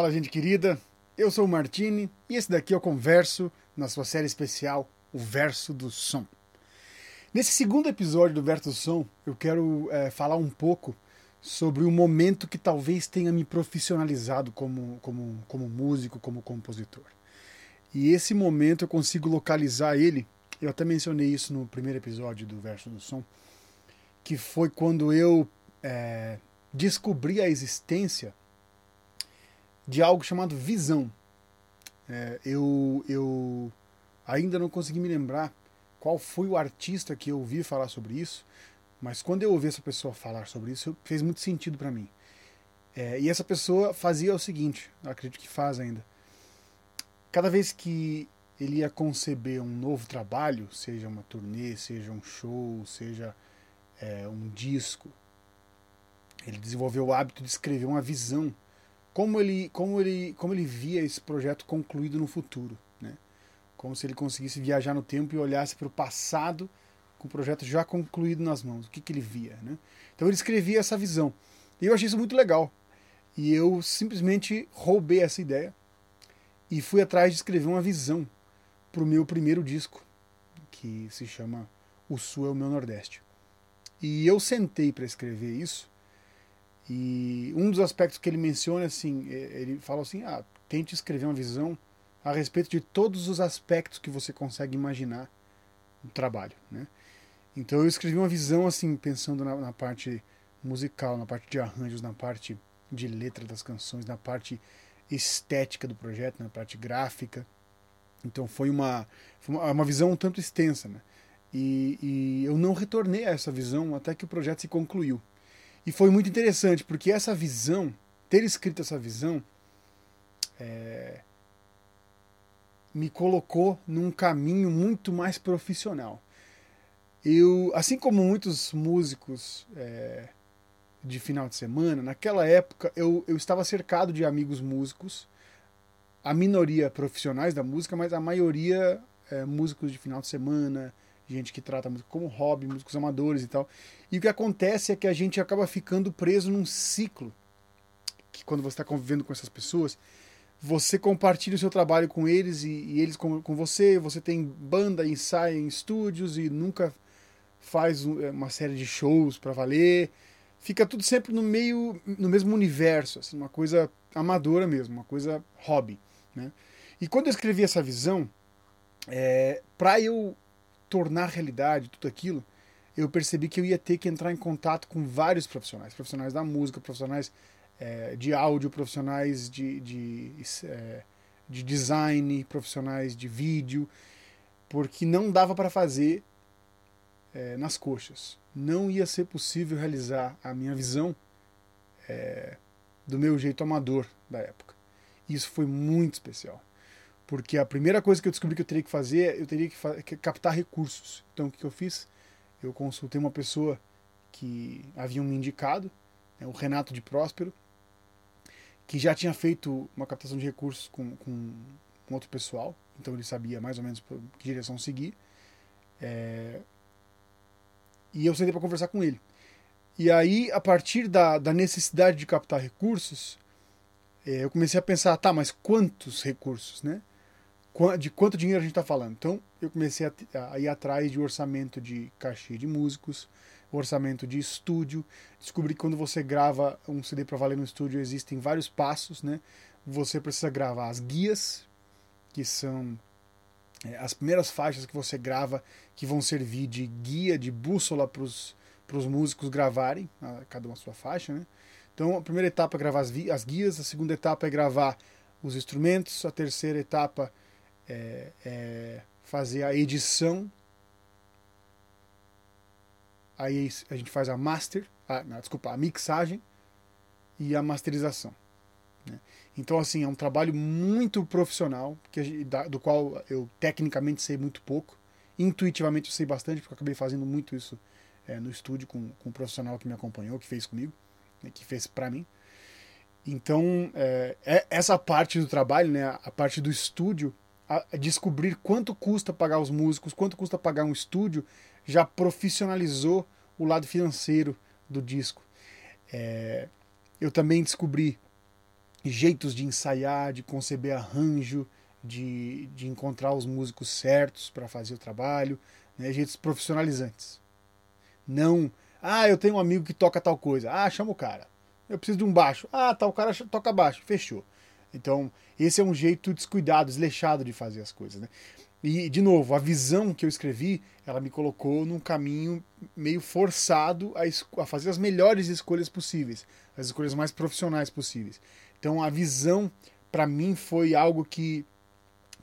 Fala, gente querida. Eu sou o Martini e esse daqui é o Converso na sua série especial O Verso do Som. Nesse segundo episódio do Verso do Som, eu quero é, falar um pouco sobre o momento que talvez tenha me profissionalizado como, como, como músico, como compositor. E esse momento eu consigo localizar ele, eu até mencionei isso no primeiro episódio do Verso do Som, que foi quando eu é, descobri a existência de algo chamado visão. É, eu, eu ainda não consegui me lembrar qual foi o artista que eu ouvi falar sobre isso, mas quando eu ouvi essa pessoa falar sobre isso, fez muito sentido para mim. É, e essa pessoa fazia o seguinte, acredito que faz ainda. Cada vez que ele ia conceber um novo trabalho, seja uma turnê, seja um show, seja é, um disco, ele desenvolveu o hábito de escrever uma visão, como ele, como ele, como ele via esse projeto concluído no futuro, né? Como se ele conseguisse viajar no tempo e olhasse para o passado com o projeto já concluído nas mãos, o que, que ele via. Né? Então ele escrevia essa visão. E eu achei isso muito legal. E eu simplesmente roubei essa ideia e fui atrás de escrever uma visão para o meu primeiro disco, que se chama O Sul é o Meu Nordeste. E eu sentei para escrever isso. E um dos aspectos que ele menciona, assim, é, ele fala assim: ah, tente escrever uma visão a respeito de todos os aspectos que você consegue imaginar no trabalho, né? Então eu escrevi uma visão assim, pensando na, na, parte musical, na parte de arranjos, na parte de letra das canções, na parte estética do projeto, na parte gráfica. Então foi uma, foi uma, visão um tanto extensa, né? E, e, eu não retornei a essa visão até que o projeto se concluiu. E foi muito interessante, porque essa visão, ter escrito essa visão, é, me colocou num caminho muito mais profissional. Eu, assim como muitos músicos é, de final de semana, naquela época eu, eu estava cercado de amigos músicos, a minoria profissionais da música, mas a maioria é, músicos de final de semana, gente que trata música como hobby, músicos amadores e tal. E o que acontece é que a gente acaba ficando preso num ciclo, que quando você está convivendo com essas pessoas, você compartilha o seu trabalho com eles e, e eles com, com você, você tem banda, ensaia em estúdios e nunca faz é, uma série de shows para valer. Fica tudo sempre no meio, no mesmo universo, assim, uma coisa amadora mesmo, uma coisa hobby. Né? E quando eu escrevi essa visão, é, para eu tornar realidade tudo aquilo, eu percebi que eu ia ter que entrar em contato com vários profissionais, profissionais da música, profissionais é, de áudio, profissionais de, de, é, de design, profissionais de vídeo, porque não dava para fazer é, nas coxas. Não ia ser possível realizar a minha visão do meu jeito amador da época. Isso foi muito especial. Porque a primeira coisa que eu descobri que eu teria que fazer, eu teria que, captar recursos. Então o que eu fiz? Eu consultei uma pessoa que haviam me indicado, né, o Renato de Próspero, que já tinha feito uma captação de recursos com, com, com outro pessoal, então ele sabia mais ou menos que direção seguir. É, e eu sentei para conversar com ele. E aí, a partir da, da necessidade de captar recursos, é, eu comecei a pensar, tá, mas quantos recursos, né? De quanto dinheiro a gente está falando? Então, eu comecei a, a, ir atrás de orçamento de cachê de músicos, orçamento de estúdio. Descobri que quando você grava um CD para valer no estúdio, existem vários passos, né? Você precisa gravar as guias, que são é, as primeiras faixas que você grava que vão servir de guia, de bússola para os músicos gravarem, cada uma sua faixa, né? Então, a primeira etapa é gravar as, as, guias, a segunda etapa é gravar os instrumentos, a terceira etapa é, é fazer a edição. Aí a gente faz a master, a, não, desculpa, a mixagem e a masterização. Né? Então, assim, é um trabalho muito profissional, que, do qual eu tecnicamente sei muito pouco. Intuitivamente eu sei bastante, porque eu acabei fazendo muito isso é, no estúdio com, com um profissional que me acompanhou, que fez comigo, né, que fez para mim. Então, é, é, essa parte do trabalho, né, a parte do estúdio, a, descobrir quanto custa pagar os músicos, quanto custa pagar um estúdio, já profissionalizou o lado financeiro do disco. É, eu também descobri jeitos de ensaiar, de conceber arranjo, de, de encontrar os músicos certos para fazer o trabalho, né? jeitos profissionalizantes. Não, ah, eu tenho um amigo que toca tal coisa, ah, chama o cara. Eu preciso de um baixo, ah, tal cara toca baixo, fechou. Então, esse é um jeito descuidado, desleixado de fazer as coisas. Né? E, de novo, a visão que eu escrevi, ela me colocou num caminho meio forçado a, a fazer as melhores escolhas possíveis, as escolhas mais profissionais possíveis. Então, a visão, para mim, foi algo que,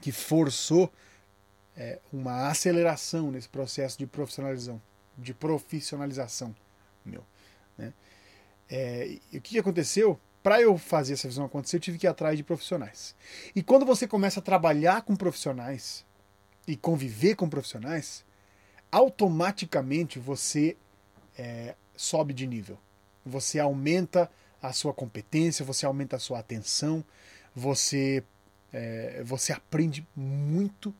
que forçou é, uma aceleração nesse processo de profissionalização, de profissionalização meu. Né? É, e o que aconteceu? Para eu fazer essa visão acontecer, eu tive que ir atrás de profissionais. E quando você começa a trabalhar com profissionais e conviver com profissionais, automaticamente você é, sobe de nível. Você aumenta a sua competência, você aumenta a sua atenção, você, é, você aprende muito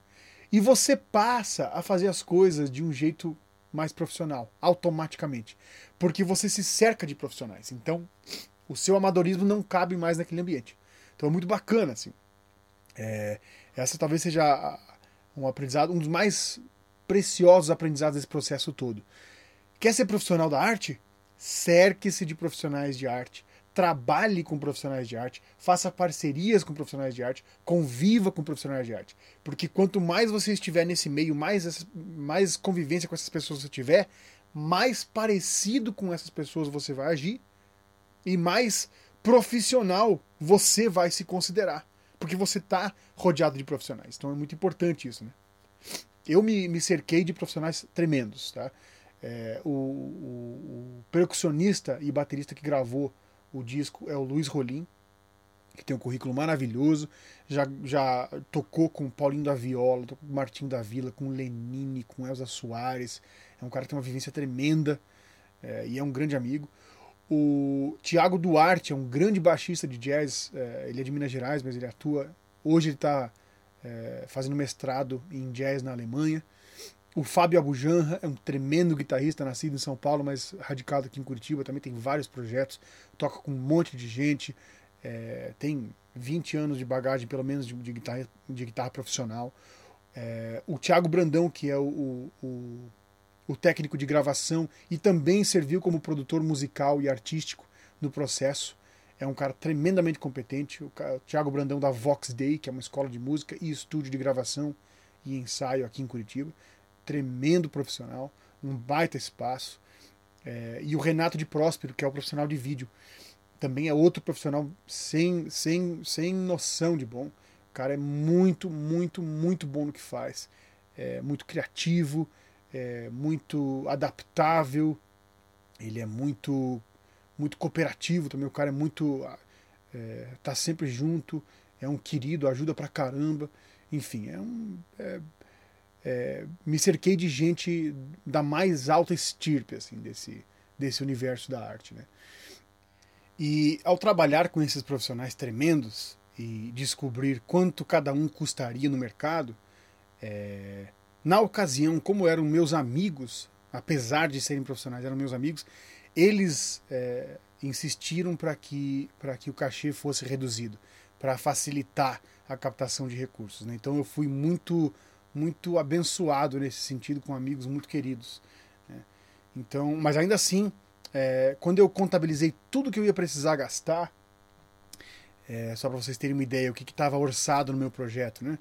e você passa a fazer as coisas de um jeito mais profissional, automaticamente. Porque você se cerca de profissionais. Então, o seu amadorismo não cabe mais naquele ambiente. Então é muito bacana, assim. É, essa talvez seja um aprendizado, um dos mais preciosos aprendizados desse processo todo. Quer ser profissional da arte? Cerque-se de profissionais de arte. Trabalhe com profissionais de arte, faça parcerias com profissionais de arte, conviva com profissionais de arte. Porque quanto mais você estiver nesse meio, mais, mais convivência com essas pessoas você tiver, mais parecido com essas pessoas você vai agir e mais profissional você vai se considerar. Porque você está rodeado de profissionais. Então é muito importante isso. Né? Eu me, me cerquei de profissionais tremendos. Tá? É, o, o, o, percussionista e baterista que gravou o disco é o Luiz Rolim, que tem um currículo maravilhoso. Já, já tocou com Paulinho da Viola, com Martinho da Vila, com Lenine, com Elza Soares. É um cara que tem uma vivência tremenda é, e é um grande amigo. O Tiago Duarte é um grande baixista de jazz, é, ele é de Minas Gerais, mas ele atua. Hoje ele está é, fazendo mestrado em jazz na Alemanha. O Fábio Abujanra é um tremendo guitarrista, nascido em São Paulo, mas radicado aqui em Curitiba. Também tem vários projetos, toca com um monte de gente, é, tem 20 anos de bagagem, pelo menos, de, de guitarra, de guitarra profissional. É, o Thiago Brandão, que é o, o o técnico de gravação e também serviu como produtor musical e artístico no processo. É um cara tremendamente competente, o Thiago Brandão da Vox Day, que é uma escola de música e estúdio de gravação e ensaio aqui em Curitiba. Tremendo profissional, um baita espaço. É, e o Renato de Próspero, que é o profissional de vídeo. Também é outro profissional sem, sem, sem noção de bom. O cara é muito, muito, muito bom no que faz. É muito criativo, é muito adaptável, ele é muito muito cooperativo também, o cara é muito é, tá sempre junto, é um querido, ajuda pra caramba, enfim, é um é, é, me cerquei de gente da mais alta estirpe assim desse desse universo da arte, né? E ao trabalhar com esses profissionais tremendos e descobrir quanto cada um custaria no mercado, é, na ocasião, como eram meus amigos, apesar de serem profissionais, eram meus amigos, eles é, insistiram para que, que o cachê fosse reduzido, para facilitar a captação de recursos. Né? Então eu fui muito, muito abençoado nesse sentido, com amigos muito queridos. Né? Então, mas ainda assim, é, quando eu contabilizei tudo que eu ia precisar gastar, é, só para vocês terem uma ideia, o que estava orçado no meu projeto, né?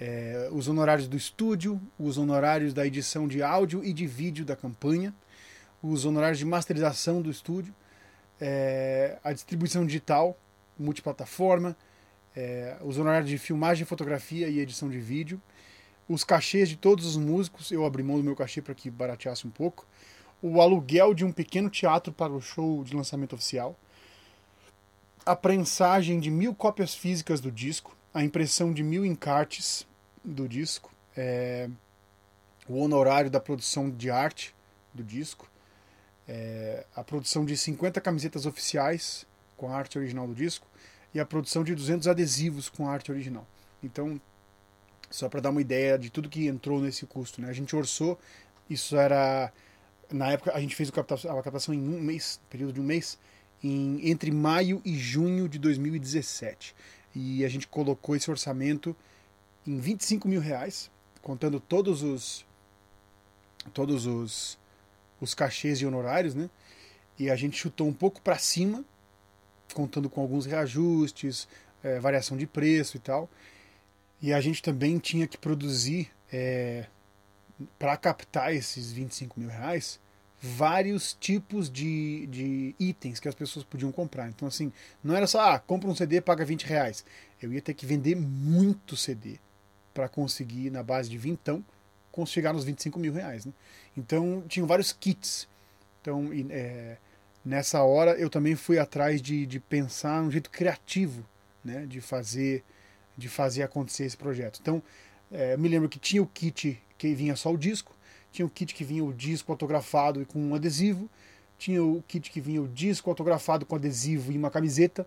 É, os honorários do estúdio, os honorários da edição de áudio e de vídeo da campanha, os honorários de masterização do estúdio, é, a distribuição digital, multiplataforma, é, os honorários de filmagem, fotografia e edição de vídeo, os cachês de todos os músicos, eu abri mão do meu cachê para que barateasse um pouco, o aluguel de um pequeno teatro para o show de lançamento oficial, a prensagem de mil cópias físicas do disco, a impressão de mil encartes, do disco, é, o honorário da produção de arte do disco, é, a produção de 50 camisetas oficiais com a arte original do disco e a produção de 200 adesivos com a arte original. Então, só para dar uma ideia de tudo que entrou nesse custo, né? A gente orçou, isso era na época a gente fez a captação em um mês, período de um mês, em, entre maio e junho de 2017. E a gente colocou esse orçamento em 25 mil reais, contando todos os todos os, os cachês e honorários, né? E a gente chutou um pouco para cima, contando com alguns reajustes, é, variação de preço e tal. E a gente também tinha que produzir, é, para captar esses 25 mil reais, vários tipos de, de itens que as pessoas podiam comprar. Então, assim, não era só, ah, compra um CD, paga 20 reais. Eu ia ter que vender muito CD para conseguir, na base de vintão, chegar nos 25 mil reais. Né? Então, tinham vários kits. Então, é, nessa hora, eu também fui atrás de, de pensar um jeito criativo né? de, fazer, de fazer acontecer esse projeto. Então, é, me lembro que tinha o kit que vinha só o disco, tinha o kit que vinha o disco autografado e com um adesivo, tinha o kit que vinha o disco autografado com adesivo e uma camiseta,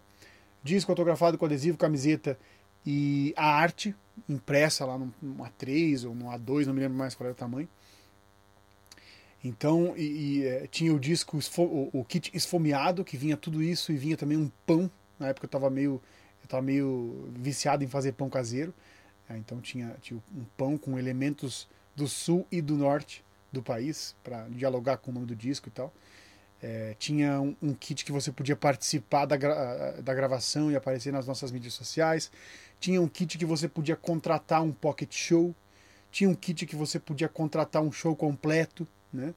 disco autografado com adesivo, camiseta e a arte impressa lá no, A3 ou no A2, não me lembro mais qual era o tamanho. Então, e, e é, tinha o disco, o, o, kit esfomeado, que vinha tudo isso, e vinha também um pão. Na época eu estava meio, eu meio viciado em fazer pão caseiro. É, então tinha, tinha um pão com elementos do sul e do norte do país, para dialogar com o nome do disco e tal. É, tinha um, um, kit que você podia participar da, gra da gravação e aparecer nas nossas mídias sociais. Tinha um kit que você podia contratar um pocket show. Tinha um kit que você podia contratar um show completo. Né?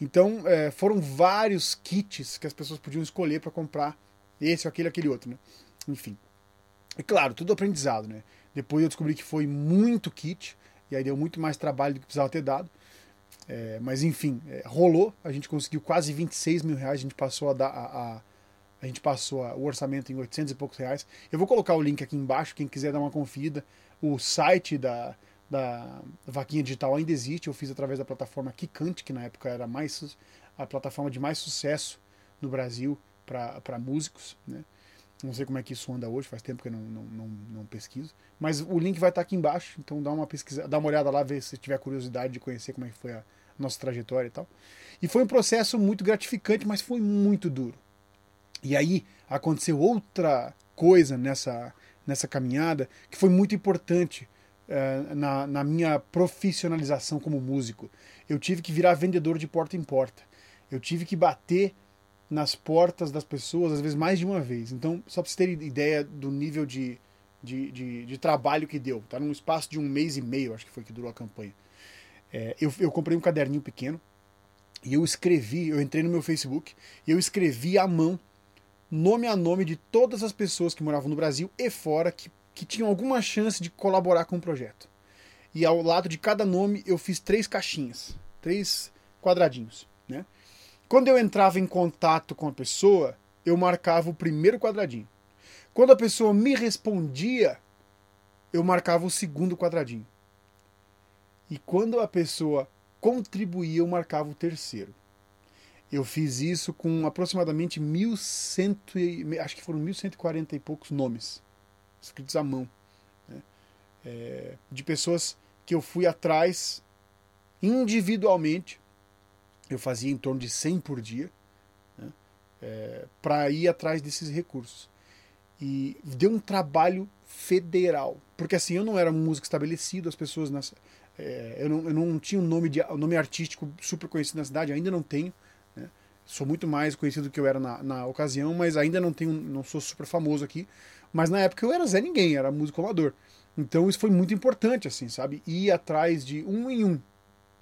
Então é, foram vários kits que as pessoas podiam escolher para comprar esse, aquele, aquele outro. Né? Enfim. E claro, tudo aprendizado. Né? Depois eu descobri que foi muito kit, e aí deu muito mais trabalho do que precisava ter dado. É, mas enfim, é, rolou, a gente conseguiu quase 26 mil reais, a gente passou a dar a, a, a gente passou a, o orçamento em 800 e poucos reais. Eu vou colocar o link aqui embaixo, quem quiser dar uma conferida. O site da, da Vaquinha Digital ainda existe, eu fiz através da plataforma Kikante, que na época era mais a plataforma de mais sucesso no Brasil para músicos, né? Não sei como é que isso anda hoje, faz tempo que eu não, não, não, não pesquiso. Mas o link vai estar aqui embaixo, então dá uma pesquisa, dá uma olhada lá, ver se tiver curiosidade de conhecer como é que foi a nossa trajetória e tal. E foi um processo muito gratificante, mas foi muito duro. E aí aconteceu outra coisa nessa, nessa caminhada que foi muito importante uh, na, na minha profissionalização como músico. Eu tive que virar vendedor de porta em porta. Eu tive que bater nas portas das pessoas, às vezes mais de uma vez. Então, só para vocês terem ideia do nível de, de, de, de trabalho que deu. Tá num espaço de um mês e meio, acho que foi que durou a campanha. É, eu, eu comprei um caderninho pequeno e eu escrevi, eu entrei no meu Facebook e eu escrevi à mão, nome a nome de todas as pessoas que moravam no Brasil e fora que, que tinham alguma chance de colaborar com o projeto. E ao lado de cada nome eu fiz três caixinhas, três quadradinhos, né? Quando eu entrava em contato com a pessoa, eu marcava o primeiro quadradinho. Quando a pessoa me respondia, eu marcava o segundo quadradinho. E quando a pessoa contribuía, eu marcava o terceiro. Eu fiz isso com aproximadamente 1.100, acho que foram 1.140 e poucos nomes, escritos à mão. Né? É, de pessoas que eu fui atrás individualmente eu fazia em torno de 100 por dia, né, é, para ir atrás desses recursos. E deu um trabalho federal, porque assim, eu não era músico estabelecido, as pessoas nessa. É, eu, não, eu não tinha um nome, de, um nome artístico super conhecido na cidade, ainda não tenho. Né, sou muito mais conhecido do que eu era na, na ocasião, mas ainda não tenho, não sou super famoso aqui. Mas na época eu era Zé Ninguém, era músico amador. Então isso foi muito importante, assim, sabe? Ir atrás de um em um,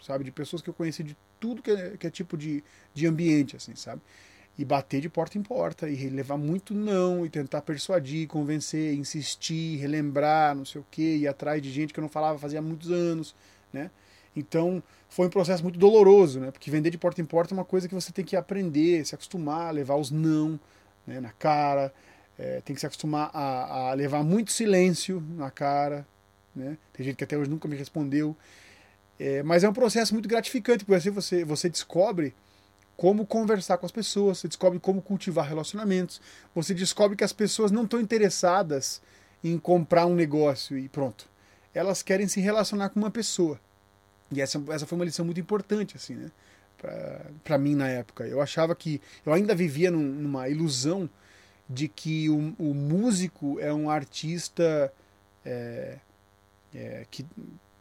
sabe? De pessoas que eu conheci de tudo que é, que é tipo de, de ambiente, assim, sabe? E bater de porta em porta, e levar muito não, e tentar persuadir, convencer, insistir, relembrar, não sei o quê, ir atrás de gente que eu não falava fazia muitos anos, né? Então, foi um processo muito doloroso, né? Porque vender de porta em porta é uma coisa que você tem que aprender, se acostumar, levar os não né, na cara, é, tem que se acostumar a, a, levar muito silêncio na cara, né? Tem gente que até hoje nunca me respondeu. É, mas é um processo muito gratificante, porque assim você, você descobre como conversar com as pessoas, você descobre como cultivar relacionamentos, você descobre que as pessoas não estão interessadas em comprar um negócio e pronto. Elas querem se relacionar com uma pessoa. E essa, essa foi uma lição muito importante, assim, né? para mim na época. Eu achava que eu ainda vivia num, numa ilusão de que o, o músico é um artista é, é, que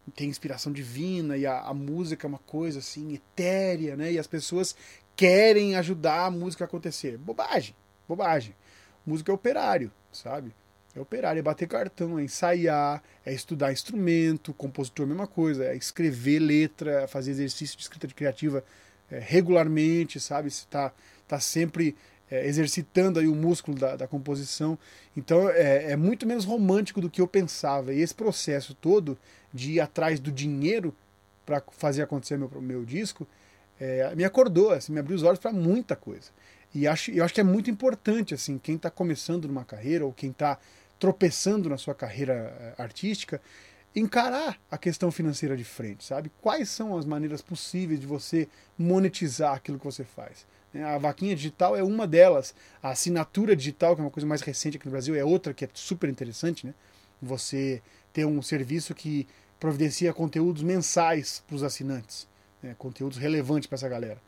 tem inspiração divina e a, a, música é uma coisa assim etérea, né? E as pessoas querem ajudar a música a acontecer. Bobagem, bobagem. Música é operário, sabe? É operário, é bater cartão, é ensaiar, é estudar instrumento, compositor, mesma coisa, é escrever letra, fazer exercício de escrita criativa é, regularmente, sabe? Você tá, tá sempre é, exercitando aí o músculo da, da composição. Então é, é, muito menos romântico do que eu pensava. E esse processo todo de ir atrás do dinheiro para fazer acontecer meu, meu disco é, me acordou, assim, me abriu os olhos para muita coisa. E acho, eu acho que é muito importante, assim, quem está começando numa carreira ou quem está tropeçando na sua carreira é, artística, encarar a questão financeira de frente, sabe? Quais são as maneiras possíveis de você monetizar aquilo que você faz? Né? A vaquinha digital é uma delas. A assinatura digital, que é uma coisa mais recente aqui no Brasil, é outra que é super interessante, né? Você ter um serviço que providencia conteúdos mensais para os assinantes, né? conteúdos relevantes para essa galera.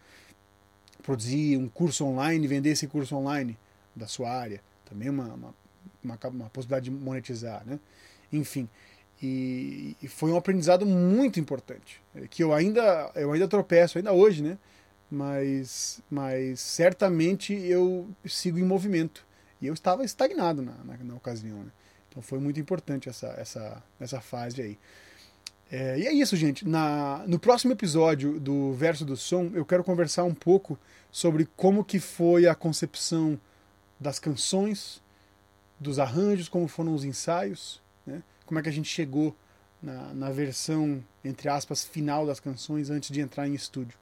Produzir um curso online, vender esse curso online da sua área, também é uma, uma, uma, uma possibilidade de monetizar, né? Enfim, e, e, foi um aprendizado muito importante, que eu ainda, eu ainda tropeço, ainda hoje, né? Mas, mas certamente eu sigo em movimento. E eu estava estagnado na, na, na ocasião, né? Então foi muito importante essa, essa, essa fase aí. É, e é isso, gente. Na, no próximo episódio do Verso do Som, eu quero conversar um pouco sobre como que foi a concepção das canções, dos arranjos, como foram os ensaios, né? como é que a gente chegou na, na, versão, entre aspas, final das canções antes de entrar em estúdio.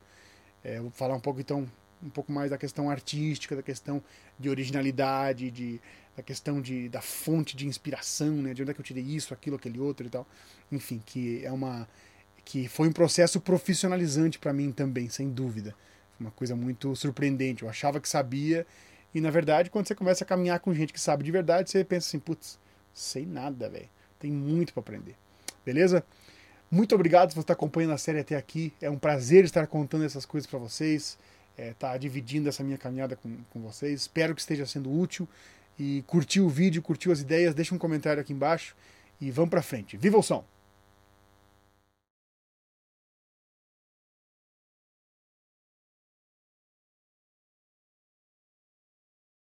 É, vou falar um pouco, então, um pouco mais da questão artística, da questão de originalidade, de, da questão de, da fonte de inspiração, né? de onde é que eu tirei isso, aquilo, aquele outro e tal. Enfim, que é uma que foi um processo profissionalizante para mim também, sem dúvida. Uma coisa muito surpreendente. Eu achava que sabia e na verdade, quando você começa a caminhar com gente que sabe de verdade, você pensa assim, putz, sei nada, velho. Tem muito para aprender. Beleza? Muito obrigado por você estar acompanhando a série até aqui. É um prazer estar contando essas coisas para vocês, é, estar tá dividindo essa minha caminhada com, com vocês. Espero que esteja sendo útil. E curtiu o vídeo, curtiu as ideias, deixa um comentário aqui embaixo e vamos para frente. Viva o som!